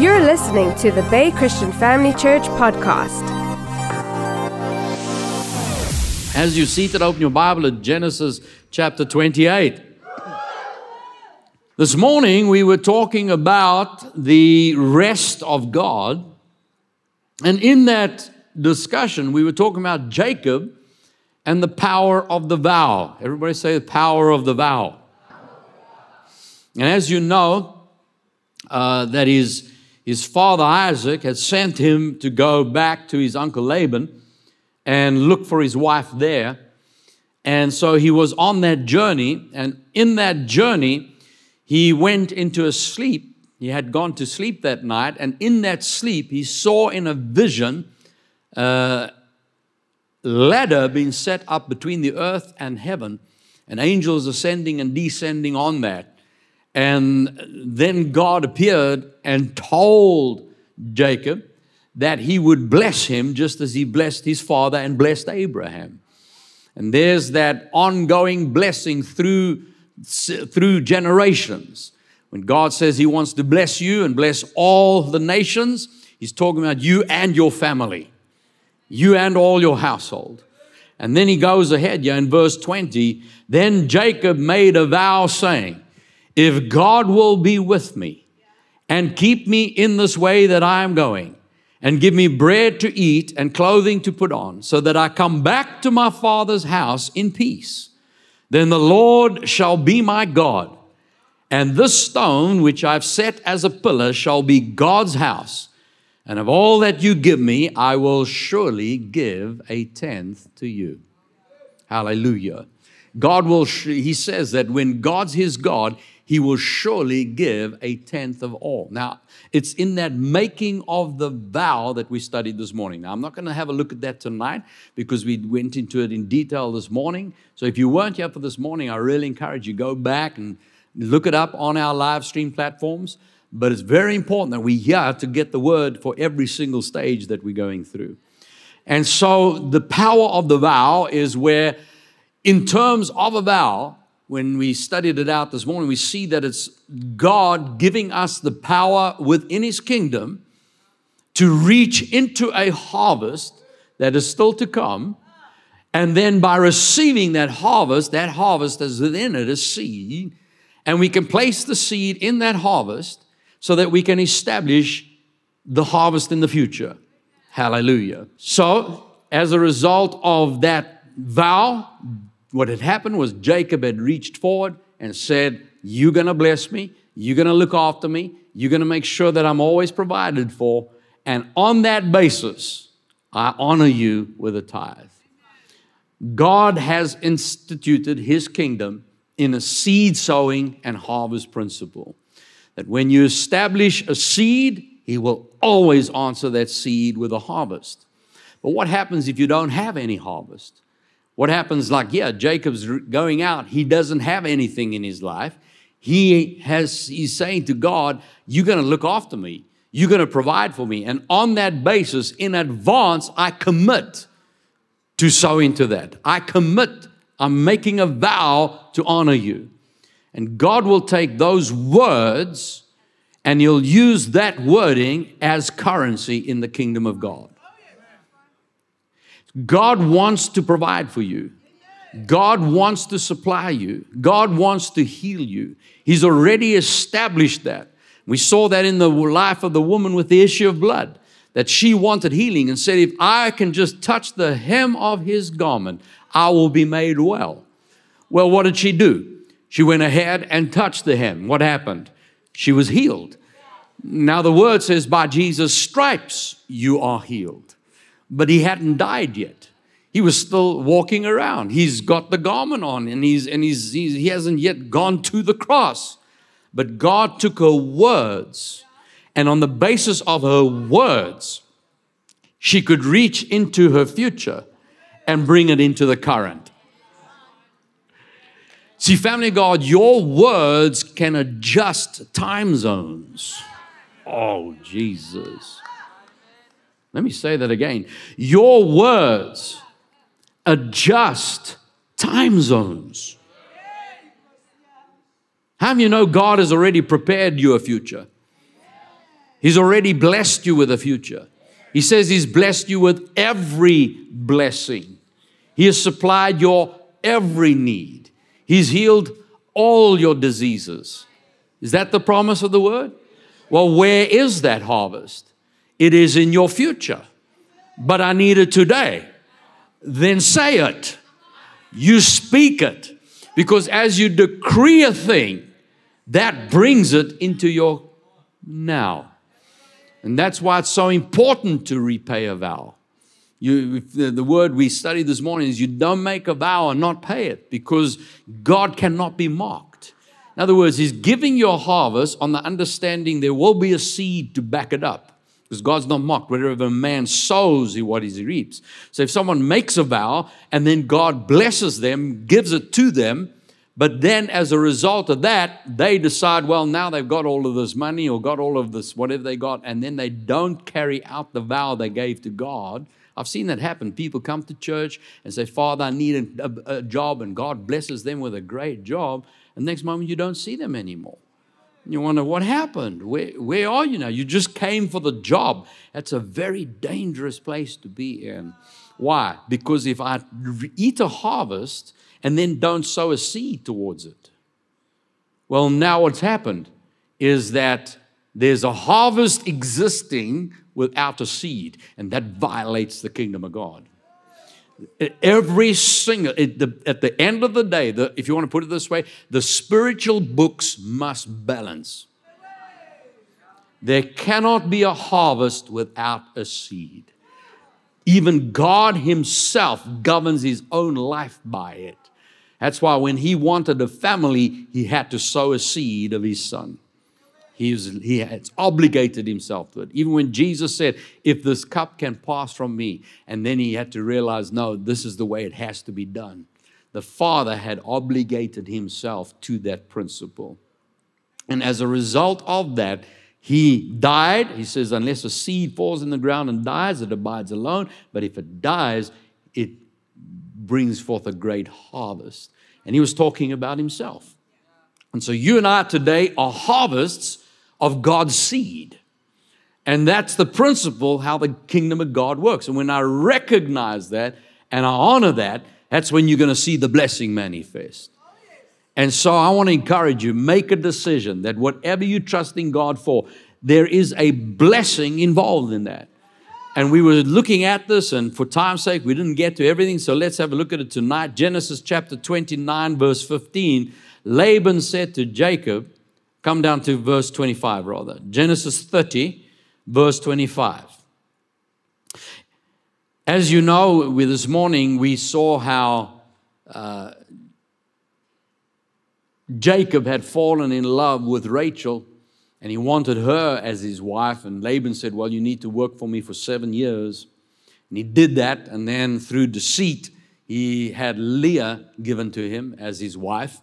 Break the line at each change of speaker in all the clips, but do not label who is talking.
You're listening to the Bay Christian Family Church podcast.
As you seated, open your Bible at Genesis chapter 28. This morning we were talking about the rest of God. And in that discussion, we were talking about Jacob and the power of the vow. Everybody say the power of the vow. And as you know, uh, that his, his father Isaac had sent him to go back to his uncle Laban and look for his wife there. And so he was on that journey, and in that journey, he went into a sleep. He had gone to sleep that night, and in that sleep, he saw in a vision a ladder being set up between the earth and heaven, and angels ascending and descending on that. And then God appeared and told Jacob that he would bless him just as he blessed his father and blessed Abraham. And there's that ongoing blessing through, through generations. When God says he wants to bless you and bless all the nations, he's talking about you and your family, you and all your household. And then he goes ahead, yeah, in verse 20, then Jacob made a vow saying, If God will be with me and keep me in this way that I am going, and give me bread to eat and clothing to put on, so that I come back to my father's house in peace. Then the Lord shall be my God, and this stone which I've set as a pillar shall be God's house. And of all that you give me, I will surely give a tenth to you. Hallelujah. God will, he says that when God's his God, he will surely give a tenth of all. Now, it's in that making of the vow that we studied this morning. Now, I'm not going to have a look at that tonight because we went into it in detail this morning. So, if you weren't here for this morning, I really encourage you go back and look it up on our live stream platforms. But it's very important that we hear to get the word for every single stage that we're going through. And so, the power of the vow is where, in terms of a vow, when we studied it out this morning, we see that it's God giving us the power within His kingdom to reach into a harvest that is still to come. And then by receiving that harvest, that harvest is within it a seed, and we can place the seed in that harvest so that we can establish the harvest in the future. Hallelujah. So, as a result of that vow, what had happened was Jacob had reached forward and said, You're going to bless me. You're going to look after me. You're going to make sure that I'm always provided for. And on that basis, I honor you with a tithe. God has instituted his kingdom in a seed sowing and harvest principle. That when you establish a seed, he will always answer that seed with a harvest. But what happens if you don't have any harvest? What happens, like, yeah, Jacob's going out, he doesn't have anything in his life. He has, he's saying to God, You're gonna look after me, you're gonna provide for me. And on that basis, in advance, I commit to sow into that. I commit, I'm making a vow to honor you. And God will take those words and He'll use that wording as currency in the kingdom of God. God wants to provide for you. God wants to supply you. God wants to heal you. He's already established that. We saw that in the life of the woman with the issue of blood, that she wanted healing and said, If I can just touch the hem of his garment, I will be made well. Well, what did she do? She went ahead and touched the hem. What happened? She was healed. Now, the word says, By Jesus' stripes you are healed but he hadn't died yet. He was still walking around. He's got the garment on and he's and he's, he's he hasn't yet gone to the cross. But God took her words, and on the basis of her words, she could reach into her future and bring it into the current. See, family God, your words can adjust time zones. Oh, Jesus. Let me say that again. Your words adjust time zones. How many you know God has already prepared your future? He's already blessed you with a future. He says He's blessed you with every blessing. He has supplied your every need. He's healed all your diseases. Is that the promise of the word? Well, where is that harvest? It is in your future. But I need it today. Then say it. You speak it. Because as you decree a thing, that brings it into your now. And that's why it's so important to repay a vow. You, the, word we studied this morning is you don't make a vow and not pay it because God cannot be mocked. In other words, He's giving you a harvest on the understanding there will be a seed to back it up. Because God's not mocked. Whatever a man sows, he what he reaps. So if someone makes a vow and then God blesses them, gives it to them, but then as a result of that, they decide, well, now they've got all of this money or got all of this, whatever they got, and then they don't carry out the vow they gave to God. I've seen that happen. People come to church and say, Father, I need a, a job, and God blesses them with a great job. And next moment, you don't see them anymore. You wonder what happened? Where, where are you now? You just came for the job. That's a very dangerous place to be in. Why? Because if I eat a harvest and then don't sow a seed towards it, well, now what's happened is that there's a harvest existing without a seed, and that violates the kingdom of God. Every single, at the, at the end of the day, the, if you want to put it this way, the spiritual books must balance. There cannot be a harvest without a seed. Even God Himself governs His own life by it. That's why when He wanted a family, He had to sow a seed of His Son. He, he has obligated himself to it. Even when Jesus said, If this cup can pass from me, and then he had to realize, No, this is the way it has to be done. The Father had obligated himself to that principle. And as a result of that, he died. He says, Unless a seed falls in the ground and dies, it abides alone. But if it dies, it brings forth a great harvest. And he was talking about himself. And so you and I today are harvests of God's seed. And that's the principle how the kingdom of God works. And when I recognize that and I honor that, that's when you're going to see the blessing manifest. And so I want to encourage you make a decision that whatever you trust in God for, there is a blessing involved in that. And we were looking at this, and for time's sake, we didn't get to everything. So let's have a look at it tonight. Genesis chapter 29, verse 15. Laban said to Jacob, Come down to verse 25, rather. Genesis 30, verse 25. As you know, we, this morning we saw how uh, Jacob had fallen in love with Rachel and he wanted her as his wife. And Laban said, Well, you need to work for me for seven years. And he did that. And then through deceit, he had Leah given to him as his wife.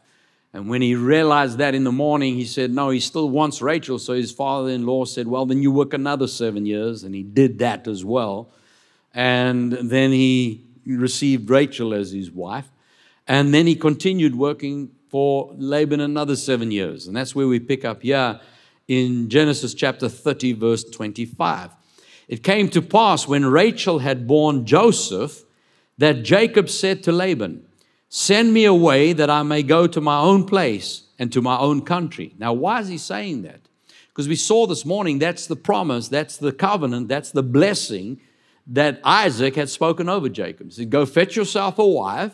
And when he realized that in the morning, he said, No, he still wants Rachel. So his father in law said, Well, then you work another seven years. And he did that as well. And then he received Rachel as his wife. And then he continued working for Laban another seven years. And that's where we pick up here in Genesis chapter 30, verse 25. It came to pass when Rachel had borne Joseph that Jacob said to Laban, Send me away that I may go to my own place and to my own country. Now, why is he saying that? Because we saw this morning that's the promise, that's the covenant, that's the blessing that Isaac had spoken over Jacob. He said, Go fetch yourself a wife.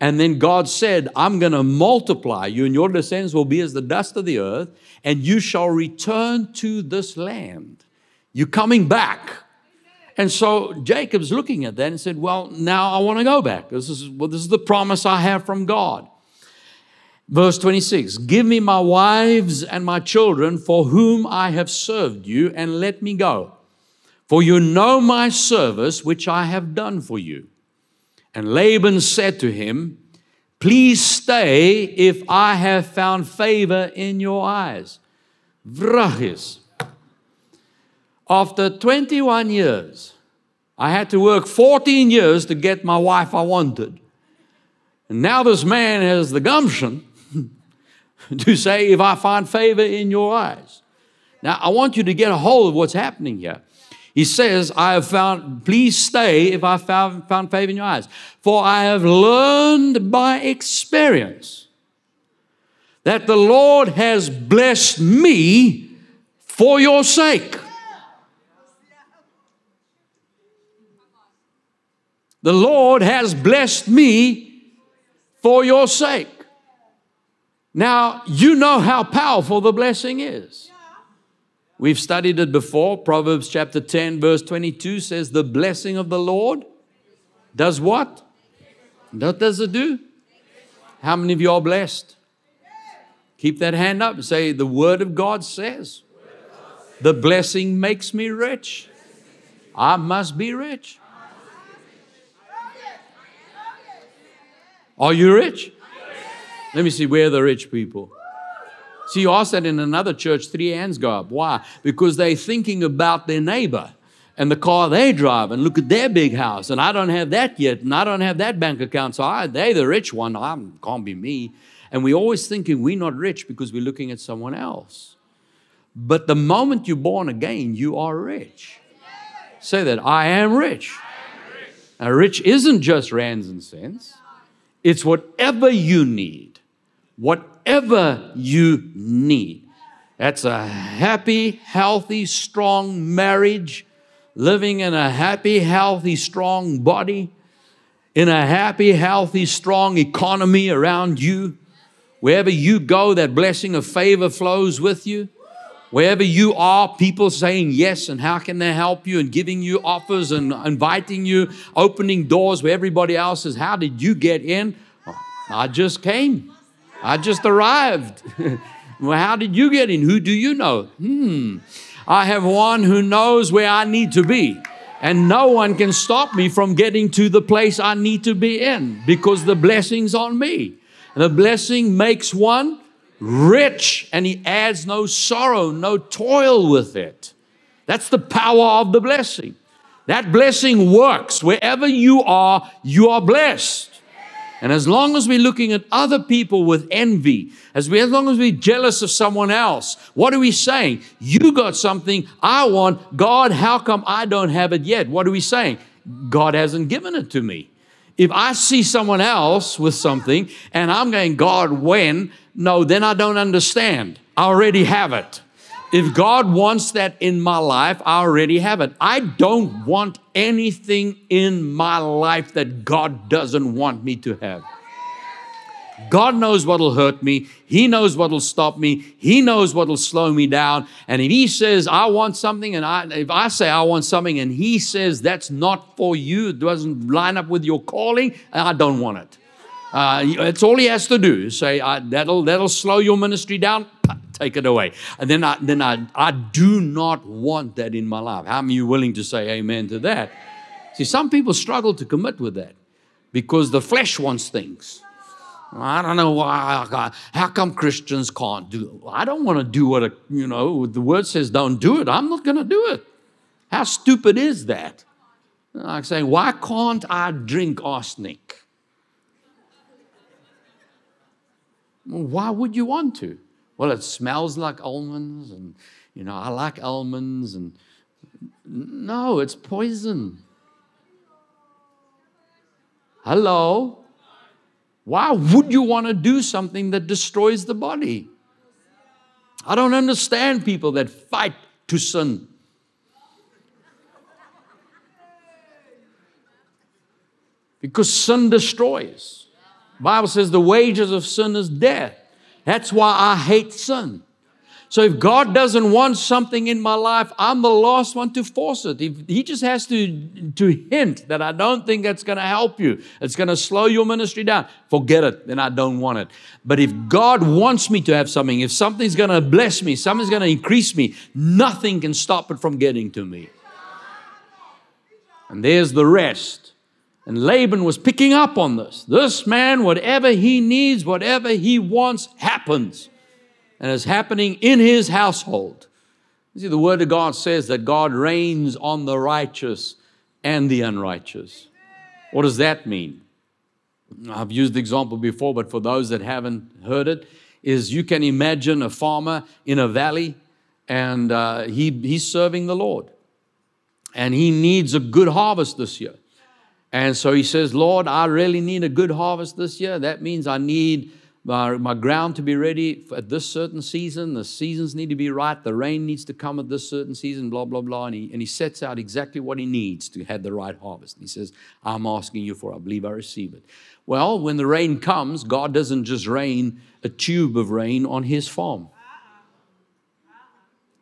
And then God said, I'm going to multiply you, and your descendants will be as the dust of the earth, and you shall return to this land. You're coming back. And so Jacob's looking at that and said, Well, now I want to go back. This is, well, this is the promise I have from God. Verse 26 Give me my wives and my children for whom I have served you, and let me go. For you know my service which I have done for you. And Laban said to him, Please stay if I have found favor in your eyes. Vrachis. After 21 years, I had to work 14 years to get my wife I wanted. And now this man has the gumption to say, if I find favor in your eyes. Now, I want you to get a hold of what's happening here. He says, I have found, please stay if I found, found favor in your eyes. For I have learned by experience that the Lord has blessed me for your sake. The Lord has blessed me for your sake. Now, you know how powerful the blessing is. We've studied it before. Proverbs chapter 10, verse 22 says, The blessing of the Lord does what? What does it do? How many of you are blessed? Keep that hand up and say, The word of God says, The blessing makes me rich. I must be rich. Are you rich? Let me see, where the rich people? See, you ask that in another church, three hands go up. Why? Because they're thinking about their neighbor and the car they drive and look at their big house. And I don't have that yet, and I don't have that bank account. So I, they're the rich one. I can't be me. And we're always thinking we're not rich because we're looking at someone else. But the moment you're born again, you are rich. Say that I am rich. Now, rich isn't just rands and cents. It's whatever you need, whatever you need. That's a happy, healthy, strong marriage, living in a happy, healthy, strong body, in a happy, healthy, strong economy around you. Wherever you go, that blessing of favor flows with you. Wherever you are, people saying yes and how can they help you and giving you offers and inviting you, opening doors where everybody else is, How did you get in? I just came. I just arrived. well, how did you get in? Who do you know? Hmm. I have one who knows where I need to be. And no one can stop me from getting to the place I need to be in because the blessing's on me. The blessing makes one rich and he adds no sorrow, no toil with it. That's the power of the blessing. That blessing works. Wherever you are, you are blessed. And as long as we're looking at other people with envy, as, we, as long as we're jealous of someone else, what are we saying? You got something I want. God, how come I don't have it yet? What are we saying? God hasn't given it to me. If I see someone else with something and I'm going, God, when? No, then I don't understand. I already have it. If God wants that in my life, I already have it. I don't want anything in my life that God doesn't want me to have. God knows what'll hurt me. He knows what'll stop me. He knows what'll slow me down. And if He says, I want something, and I, if I say I want something, and He says that's not for you, it doesn't line up with your calling, I don't want it. Uh, it's all He has to do. Say, that'll, that'll slow your ministry down, take it away. And then, I, then I, I do not want that in my life. How many you willing to say amen to that? See, some people struggle to commit with that because the flesh wants things. I don't know why. How come Christians can't do it? I don't want to do what, a, you know, the word says don't do it. I'm not going to do it. How stupid is that? Like saying, why can't I drink arsenic? Why would you want to? Well, it smells like almonds, and, you know, I like almonds, and no, it's poison. Hello? Why would you want to do something that destroys the body? I don't understand people that fight to sin. Because sin destroys. Bible says the wages of sin is death. That's why I hate sin. So if God doesn't want something in my life, I'm the last one to force it. If He just has to, to hint that I don't think that's going to help you, it's going to slow your ministry down, forget it, then I don't want it. But if God wants me to have something, if something's going to bless me, something's going to increase me, nothing can stop it from getting to me. And there's the rest. And Laban was picking up on this. This man, whatever he needs, whatever he wants, happens and is happening in his household. You see, the Word of God says that God rains on the righteous and the unrighteous. What does that mean? I've used the example before, but for those that haven't heard it, is you can imagine a farmer in a valley and uh, he, he's serving the Lord. And he needs a good harvest this year. And so he says, Lord, I really need a good harvest this year. That means I need my, my ground to be ready at this certain season. The seasons need to be right. The rain needs to come at this certain season, blah, blah, blah. And he, and he sets out exactly what he needs to have the right harvest. He says, I'm asking you for, I believe I receive it. Well, when the rain comes, God doesn't just rain a tube of rain on his farm.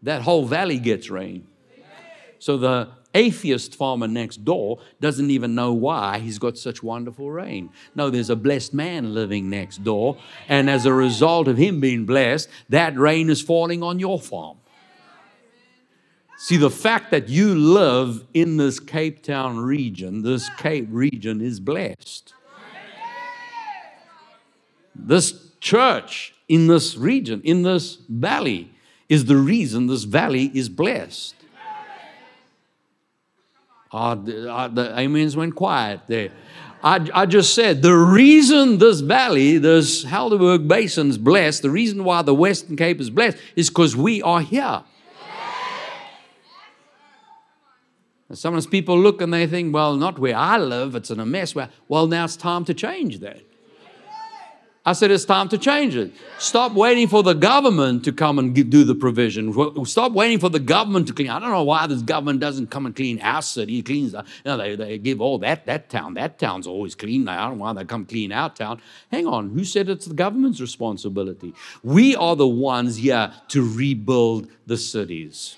That whole valley gets rain. So the atheist farmer next door doesn't even know why he's got such wonderful rain. No, there's a blessed man living next door, and as a result of him being blessed, that rain is falling on your farm. See, the fact that you live in this Cape Town region, this Cape region is blessed. This church in this region, in this valley, is the reason this valley is blessed. The, amens went quiet there. I, I just said the reason this valley, this Helderberg Basin is blessed, the reason why the Western Cape is blessed is because we are here. And sometimes people look and they think, well, not where I live, it's in a mess. Well, now it's time to change that. I said, it's time to change it. Stop waiting for the government to come and do the provision. Stop waiting for the government to clean. I don't know why this government doesn't come and clean our city. It cleans, you know, they, they give all that, that town. That town's always clean. I don't know why they come clean our town. Hang on, who said it's the government's responsibility? We are the ones here to rebuild the cities.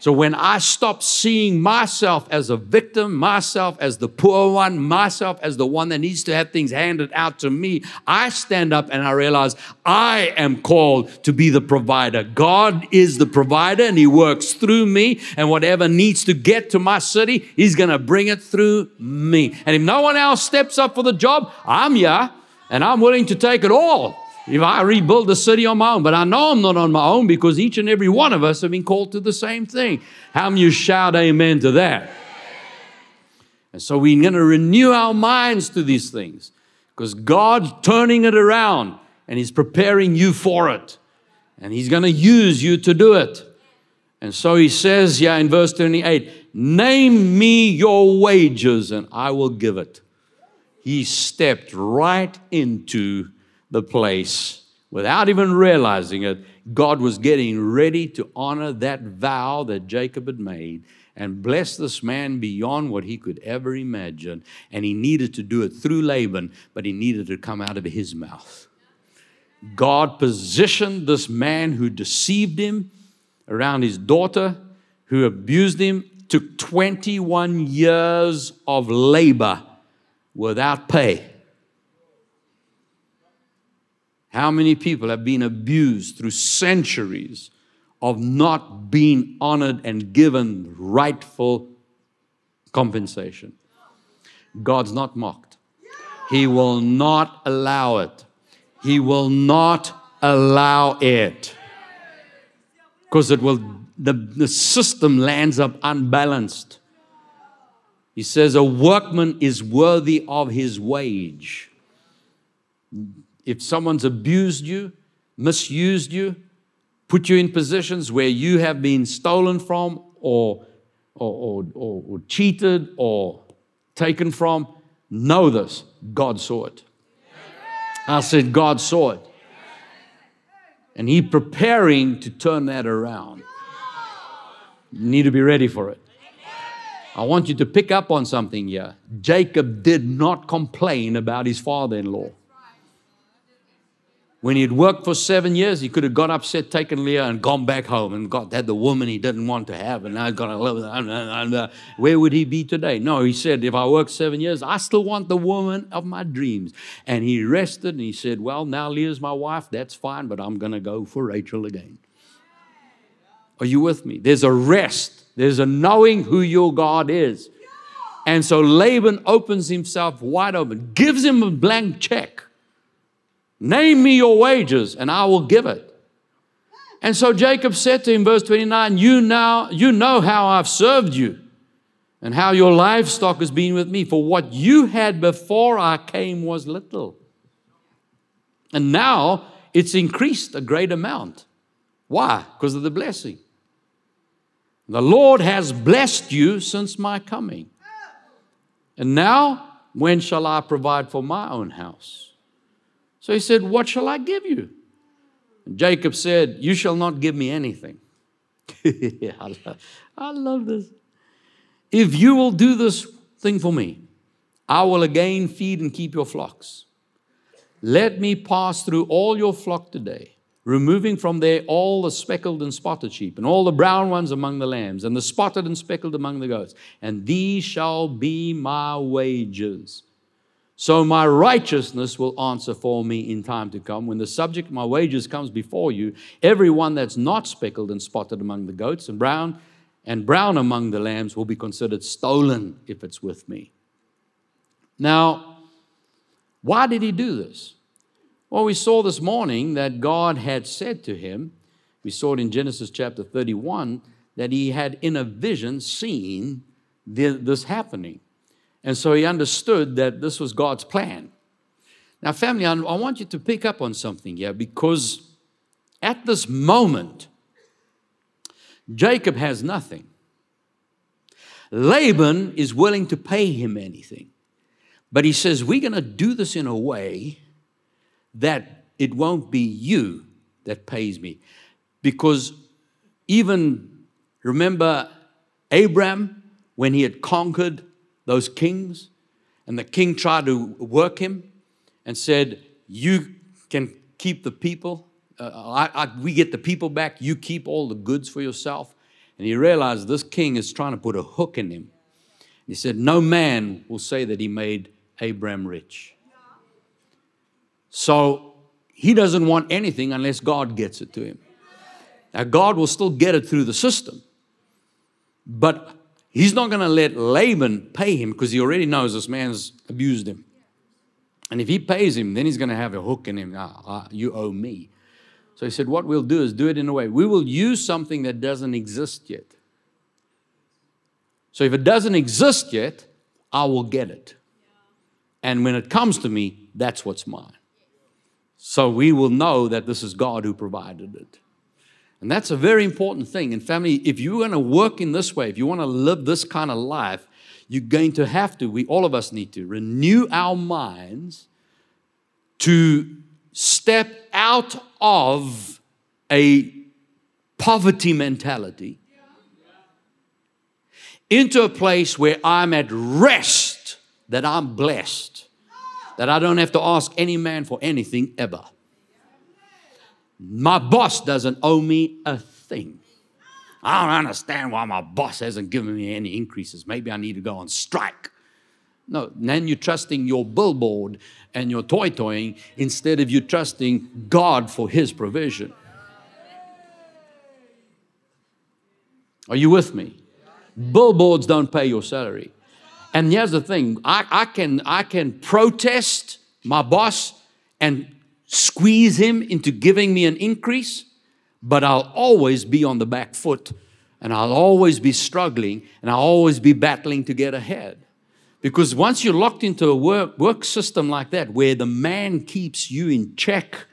So when I stop seeing myself as a victim, myself as the poor one, myself as the one that needs to have things handed out to me, I stand up and I realize I am called to be the provider. God is the provider and He works through me. And whatever needs to get to my city, He's going to bring it through me. And if no one else steps up for the job, I'm here and I'm willing to take it all if I rebuild the city on my own. But I know I'm not on my own because each and every one of us have been called to the same thing. How many you shout amen to that? And so we're going to renew our minds to these things because God's turning it around and He's preparing you for it. And He's going to use you to do it. And so He says, yeah, in verse 28, name me your wages and I will give it. He stepped right into the place without even realizing it. God was getting ready to honor that vow that Jacob had made and bless this man beyond what he could ever imagine. And he needed to do it through Laban, but he needed to come out of his mouth. God positioned this man who deceived him around his daughter, who abused him, took 21 years of labor without pay how many people have been abused through centuries of not being honored and given rightful compensation? God's not mocked. He will not allow it. He will not allow it. Because it will, the, the system lands up unbalanced. He says, A workman is worthy of his wage if someone's abused you, misused you, put you in positions where you have been stolen from or, or, or, or, cheated or taken from, know this God saw it. I said, God saw it. And He preparing to turn that around. You need to be ready for it. I want you to pick up on something here. Jacob did not complain about his father in law. When he'd worked for seven years, he could have got upset, taken Leah, and gone back home and got had the woman he didn't want to have, and now he's got to live. And, uh, where would he be today? No, he said, if I work seven years, I still want the woman of my dreams. And he rested and he said, well, now Leah's my wife. That's fine, but I'm going to go for Rachel again. Are you with me? There's a rest. There's a knowing who your God is. And so Laban opens himself wide open, gives him a blank check Name me your wages, and I will give it. And so Jacob said to him, verse 29, You now you know how I've served you, and how your livestock has been with me. For what you had before I came was little. And now it's increased a great amount. Why? Because of the blessing. The Lord has blessed you since my coming. And now, when shall I provide for my own house? So he said, What shall I give you? And Jacob said, You shall not give me anything. I, love, I love this. If you will do this thing for me, I will again feed and keep your flocks. Let me pass through all your flock today, removing from there all the speckled and spotted sheep, and all the brown ones among the lambs, and the spotted and speckled among the goats. And these shall be my wages. So my righteousness will answer for me in time to come. When the subject of my wages comes before you, every one that's not speckled and spotted among the goats and brown and brown among the lambs will be considered stolen if it's with me. Now, why did he do this? Well, we saw this morning that God had said to him, we saw it in Genesis chapter 31, that he had in a vision seen this happening. And so he understood that this was God's plan. Now, family, I want you to pick up on something here because at this moment, Jacob has nothing. Laban is willing to pay him anything. But he says, We're going to do this in a way that it won't be you that pays me. Because even remember Abraham when he had conquered those kings, and the king tried to work him and said, You can keep the people. Uh, I, I, we get the people back. You keep all the goods for yourself. And he realized this king is trying to put a hook in him. He said, No man will say that he made Abraham rich. So he doesn't want anything unless God gets it to him. Now, God will still get it through the system, but he's not going to let Laban pay him because he already knows this man's abused him. And if he pays him, then he's going to have a hook in him. Ah, ah, you owe me. So he said, What we'll do is do it in a way. We will use something that doesn't exist yet. So if it doesn't exist yet, I will get it. And when it comes to me, that's what's mine. So we will know that this is God who provided it. And that's a very important thing. And family, if you're going to work in this way, if you want to live this kind of life, you're going to have to, we all of us need to renew our minds to step out of a poverty mentality into a place where I'm at rest, that I'm blessed, that I don't have to ask any man for anything ever. My boss doesn't owe me a thing. I don't understand why my boss hasn't given me any increases. Maybe I need to go on strike. No, then you're trusting your billboard and your toy toying instead of you trusting God for His provision. Are you with me? Billboards don't pay your salary. And here's the thing I, I, can, I can protest my boss and squeeze him into giving me an increase, but I'll always be on the back foot and I'll always be struggling and I'll always be battling to get ahead. Because once you're locked into a work, work system like that, where the man keeps you in check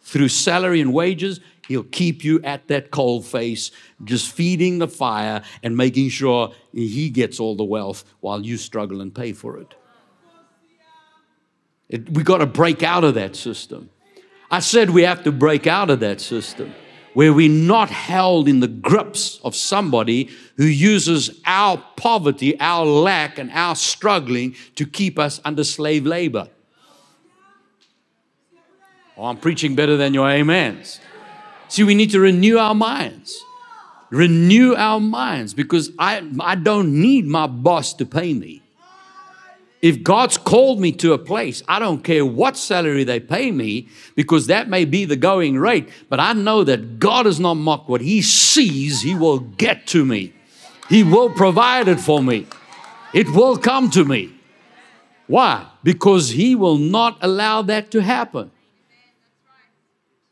through salary and wages, He'll keep you at that cold face, just feeding the fire and making sure he gets all the wealth while you struggle and pay for it. it we got to break out of that system. I said we have to break out of that system where we're not held in the grips of somebody who uses our poverty, our lack, and our struggling to keep us under slave labor. Oh, I'm preaching better than your amens. See, we need to renew our minds. Renew our minds because I, I don't need my boss to pay me. If God's called me to a place, I don't care what salary they pay me because that may be the going rate, but I know that God is not mocked. What He sees, He will get to me. He will provide it for me. It will come to me. Why? Because He will not allow that to happen.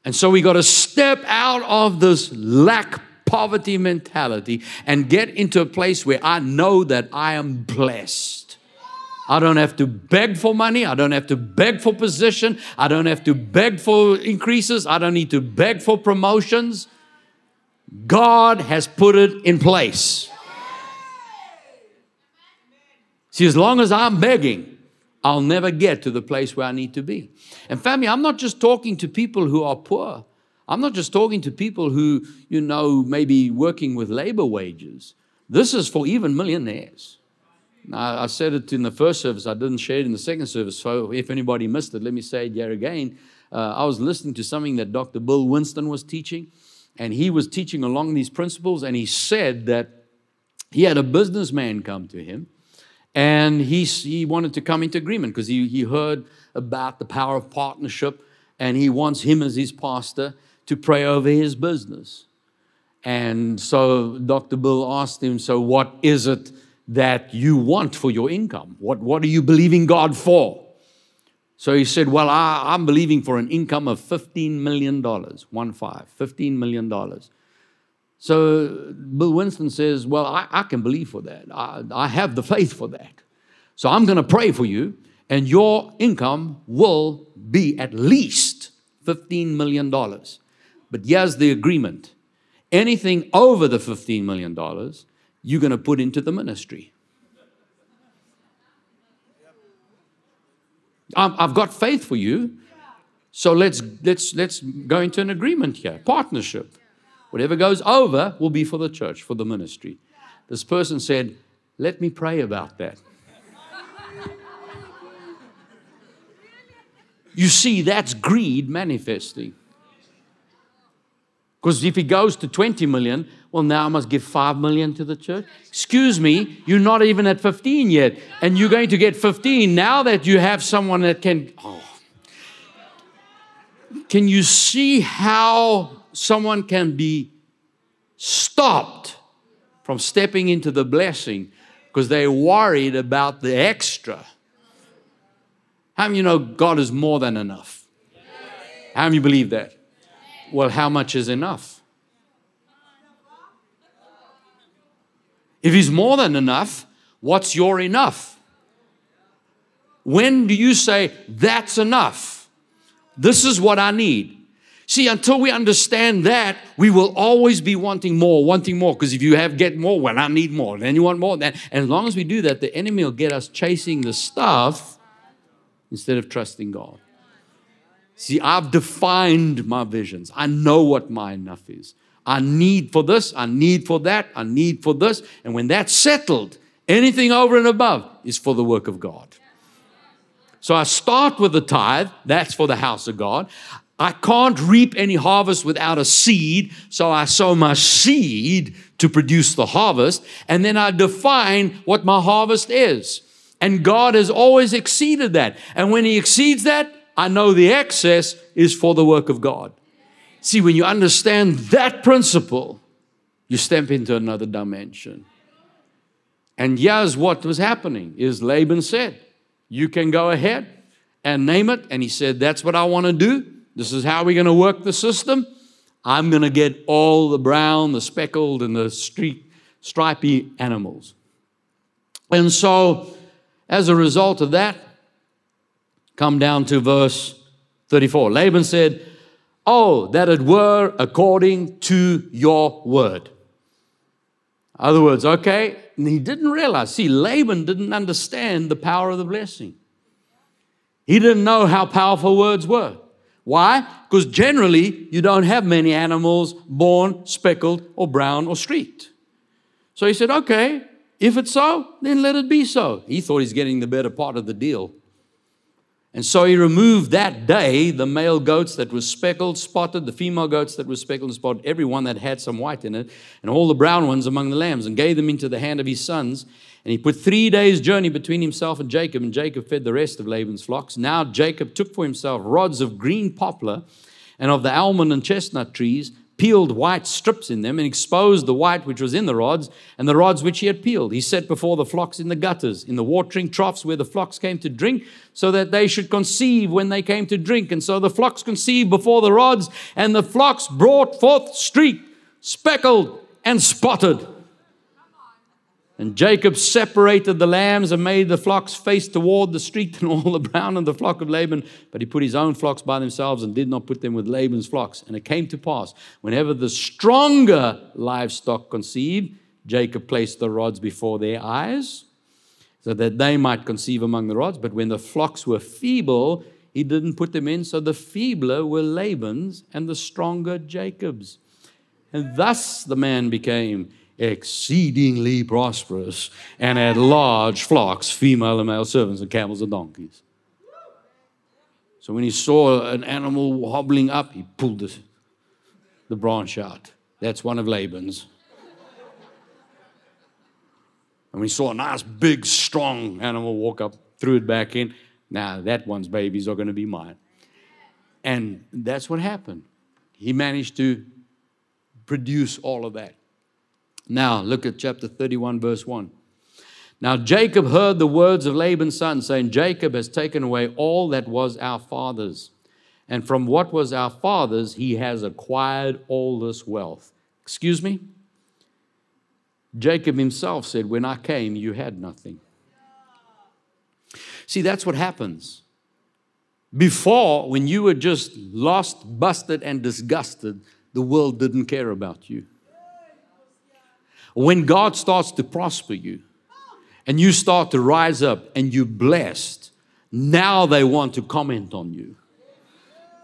And so we got to step out of this lack poverty mentality and get into a place where I know that I am blessed. I don't have to beg for money. I don't have to beg for position. I don't have to beg for increases. I don't need to beg for promotions. God has put it in place. See, as long as I'm begging, I'll never get to the place where I need to be. And family, I'm not just talking to people who are poor. I'm not just talking to people who, you know, maybe working with labor wages. This is for even millionaires. I said it in the first service, I didn't share it in the second service. So if anybody missed it, let me say it here again. Uh, I was listening to something that Dr. Bill Winston was teaching, and he was teaching along these principles, and he said that he had a businessman come to him, and he, he wanted to come into agreement because he, he heard about the power of partnership, and he wants him as his pastor to pray over his business. And so Dr. Bill asked him, So, what is it that you want for your income? What, what are you believing God for? So he said, Well, I, am believing for an income of $15 million, one five, $15 million. So Bill Winston says, Well, I, I can believe for that. I, I have the faith for that. So I'm going to pray for you, and your income will be at least $15 million. But here's the agreement anything over the $15 million, you're going to put into the ministry. I've got faith for you. So let's, let's, let's go into an agreement here, partnership. Whatever goes over will be for the church, for the ministry. This person said, Let me pray about that. You see, that's greed manifesting. Because if he goes to 20 million, well, now I must give 5 million to the church. Excuse me, you're not even at 15 yet. And you're going to get 15 now that you have someone that can. Oh. Can you see how someone can be stopped from stepping into the blessing because they're worried about the extra? How many you know God is more than enough? How many believe that? Well, how much is enough? If He's more than enough, what's your enough? When do you say, that's enough? This is what I need. See, until we understand that, we will always be wanting more, wanting more. Because if you have get more, well, I need more. Then you want more. Then, And as long as we do that, the enemy will get us chasing the stuff instead of trusting God. See, I've defined my visions. I know what my enough is. I need for this, I need for that, I need for this. And when that's settled, anything over and above is for the work of God. So I start with the tithe, that's for the house of God. I can't reap any harvest without a seed, so I sow my seed to produce the harvest, and then I define what my harvest is. And God has always exceeded that. And when He exceeds that, I know the excess is for the work of God. See, when you understand that principle, you step into another dimension. And here's what was happening is Laban said, You can go ahead and name it. And he said, That's what I want to do. This is how we're going to work the system. I'm going to get all the brown, the speckled, and the streak, stripy animals. And so, as a result of that, Come down to verse 34. Laban said, Oh, that it were according to your word. Other words, okay, and he didn't realize. See, Laban didn't understand the power of the blessing. He didn't know how powerful words were. Why? Because generally, you don't have many animals born speckled or brown or streaked. So he said, okay, if it's so, then let it be so. He thought he's getting the better part of the deal. And so he removed that day the male goats that were speckled, spotted, the female goats that were speckled and spotted, every one that had some white in it, and all the brown ones among the lambs, and gave them into the hand of his sons. And he put three days' journey between himself and Jacob, and Jacob fed the rest of Laban's flocks. Now Jacob took for himself rods of green poplar and of the almond and chestnut trees, peeled white strips in them and exposed the white which was in the rods and the rods which he had peeled. He set before the flocks in the gutters, in the watering troughs where the flocks came to drink, so that they should conceive when they came to drink. And so the flocks conceived before the rods, and the flocks brought forth streaked, speckled, and spotted. And Jacob separated the lambs and made the flocks face toward the street and all the brown and the flock of Laban. But he put his own flocks by themselves and did not put them with Laban's flocks. And it came to pass, whenever the stronger livestock conceived, Jacob placed the rods before their eyes so that they might conceive among the rods. But when the flocks were feeble, he didn't put them in. So the feebler were Laban's and the stronger Jacob's. And thus the man became exceedingly prosperous and had large flocks, female and male servants, and camels and donkeys. So when he saw an animal hobbling up, he pulled the, the branch out. That's one of Laban's. And he saw a nice, big, strong animal walk up, threw it back in. Now, that one's babies are going to be mine. And that's what happened. He managed to produce all of that. Now, look at chapter 31, verse 1. Now, Jacob heard the words of Laban's son, saying, Jacob has taken away all that was our father's. And from what was our father's, he has acquired all this wealth. Excuse me? Jacob himself said, When I came, you had nothing. See, that's what happens. Before, when you were just lost, busted, and disgusted, the world didn't care about you. When God starts to prosper you and you start to rise up and you're blessed, now they want to comment on you.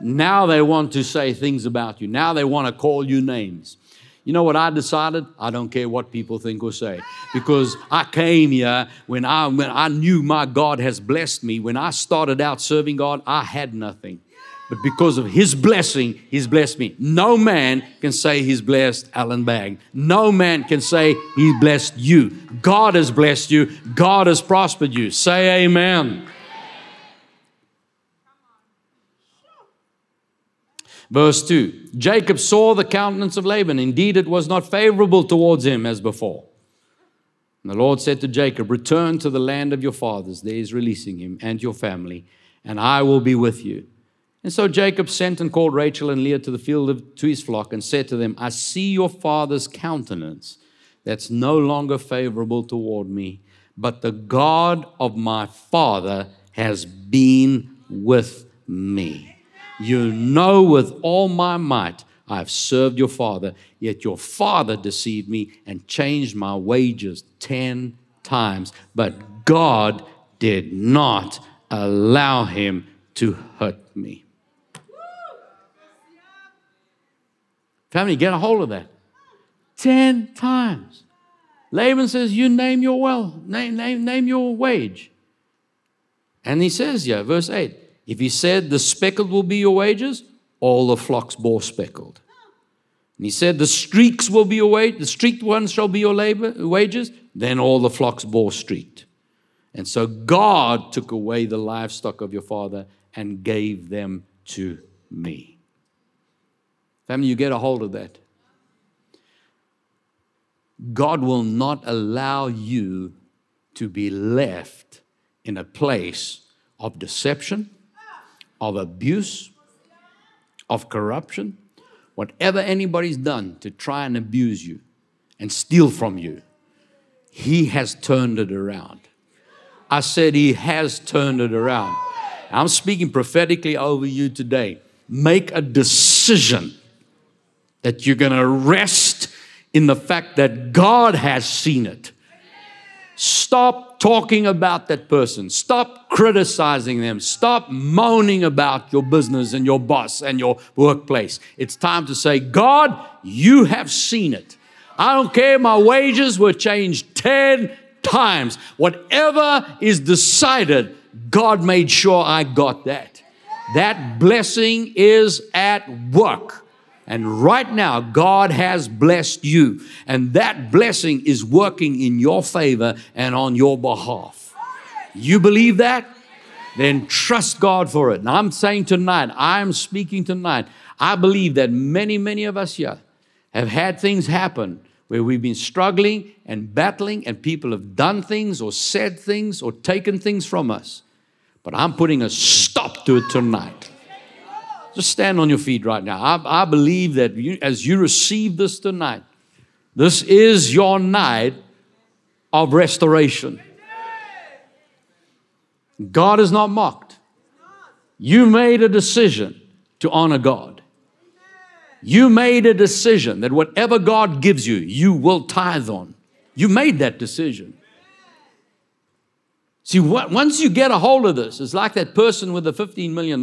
Now they want to say things about you. Now they want to call you names. You know what I decided? I don't care what people think or say. Because I came here when I, when I knew my God has blessed me. When I started out serving God, I had nothing. But because of His blessing, He's blessed me. No man can say He's blessed Allan Bagg. No man can say He blessed you. God has blessed you. God has prospered you. Say amen. Verse 2 Jacob saw the countenance of Laban. Indeed, it was not favorable towards him as before. And the Lord said to Jacob, Return to the land of your fathers. There is releasing him and your family, and I will be with you. And so Jacob sent and called Rachel and Leah to the field of, to his flock and said to them, I see your father's countenance that's no longer favorable toward me, but the God of my father has been with me. You know with all my might I have served your father, yet your father deceived me and changed my wages 10 times. But God did not allow him to hurt me. Family, get a hold of that. 10 times. Laban says, You name your well, name, name, name your wage. And he says, yeah, verse 8 if he said, The speckled will be your wages, all the flocks bore speckled. And he said, The streaks will be your wage, the streaked ones shall be your labor wages, then all the flocks bore streaked. And so God took away the livestock of your father and gave them to me. Family, you get a hold of that. God will not allow you to be left in a place of deception of abuse, of corruption, whatever anybody's done to try and abuse you and steal from you, He has turned it around. I said, He has turned it around. I'm speaking prophetically over you today. Make a decision that you're going to rest in the fact that God has seen it. Stop talking about that person. Stop criticizing them. Stop moaning about your business and your boss and your workplace. It's time to say, God, you have seen it. I don't care, my wages were changed 10 times. Whatever is decided, God made sure I got that. That blessing is at work. And right now, God has blessed you. And that blessing is working in your favor and on your behalf. You believe that? Then trust God for it. And I'm saying tonight, I'm speaking tonight. I believe that many, many of us here have had things happen where we've been struggling and battling, and people have done things or said things or taken things from us. But I'm putting a stop to it tonight. Just stand on your feet right now. I, I believe that you, as you receive this tonight, this is your night of restoration. God is not mocked. You made a decision to honor God. You made a decision that whatever God gives you, you will tithe on. You made that decision. See, once you get a hold of this, it's like that person with the $15 million.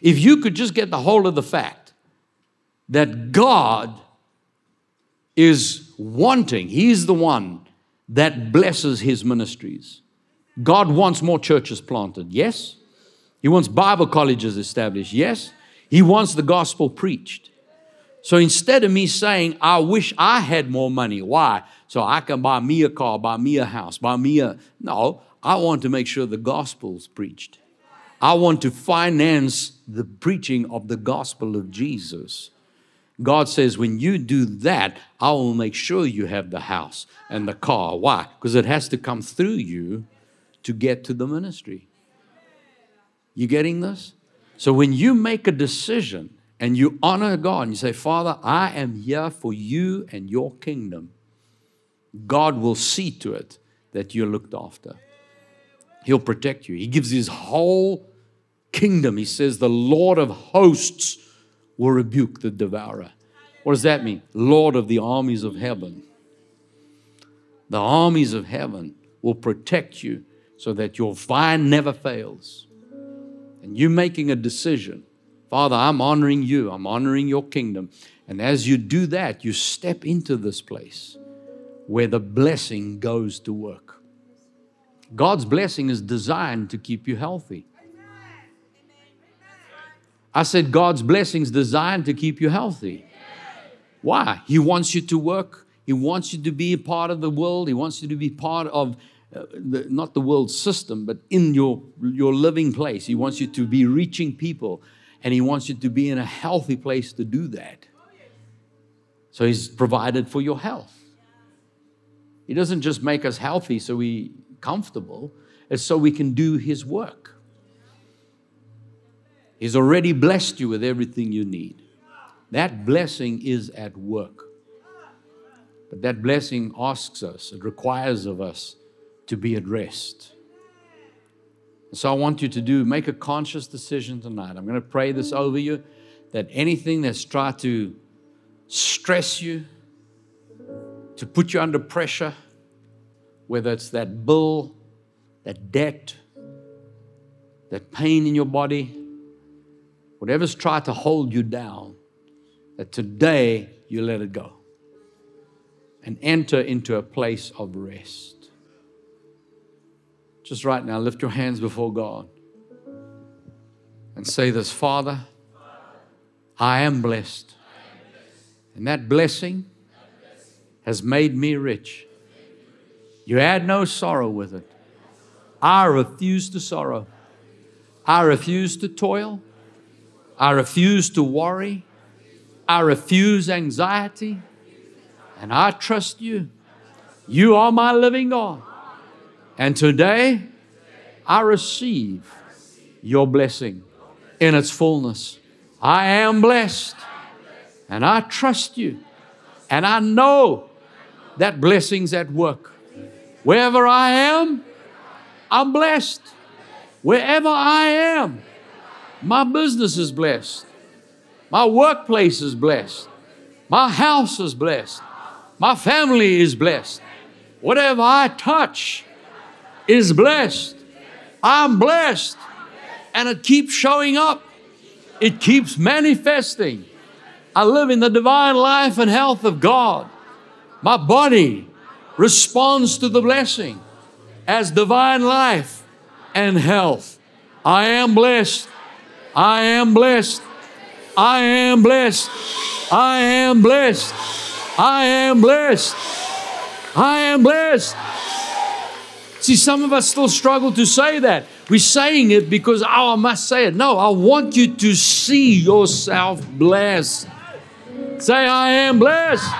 If you could just get the hold of the fact that God is wanting, He's the one that blesses His ministries. God wants more churches planted, yes. He wants Bible colleges established, yes. He wants the gospel preached. So instead of me saying, I wish I had more money, why? So I can buy me a car, buy me a house, buy me a. No, I want to make sure the gospel's preached. I want to finance the preaching of the gospel of Jesus. God says, when you do that, I will make sure you have the house and the car. Why? Because it has to come through you to get to the ministry. You getting this? So when you make a decision and you honor God and you say, Father, I am here for you and your kingdom, God will see to it that you're looked after. He'll protect you. He gives his whole kingdom. He says, The Lord of hosts will rebuke the devourer. What does that mean? Lord of the armies of heaven. The armies of heaven will protect you so that your vine never fails. And you making a decision, Father, I'm honoring you, I'm honoring your kingdom. And as you do that, you step into this place where the blessing goes to work. God's blessing is designed to keep you healthy. I said, God's blessing is designed to keep you healthy. Why? He wants you to work. He wants you to be a part of the world. He wants you to be part of uh, the, not the world system, but in your, your living place. He wants you to be reaching people, and He wants you to be in a healthy place to do that. So He's provided for your health. He doesn't just make us healthy so we comfortable, it's so we can do His work. He's already blessed you with everything you need. That blessing is at work. But that blessing asks us, it requires of us to be at rest. So I want you to do, make a conscious decision tonight. I'm going to pray this over you that anything that's tried to stress you, to put you under pressure, whether it's that bill, that debt, that pain in your body, whatever's tried to hold you down, that today you let it go and enter into a place of rest. Just right now, lift your hands before God and say this Father, I am blessed. And that blessing has made me rich. You add no sorrow with it. I refuse to sorrow. I refuse to toil. I refuse to worry. I refuse anxiety. And I trust you. You are my living God. And today, I receive your blessing in its fullness. I am blessed. And I trust you. And I know that blessing's at work. Wherever I am, I'm blessed. Wherever I am, my business is blessed. My workplace is blessed. My house is blessed. My family is blessed. Whatever I touch is blessed. I'm blessed. And it keeps showing up, it keeps manifesting. I live in the divine life and health of God. My body responds to the blessing as divine life and health. I am blessed. I am blessed. I am blessed. I am blessed. I am blessed. I am blessed. See, some of us still struggle to say that. We're saying it because, oh, I must say it. No, I want you to see yourself blessed. Say, I am blessed.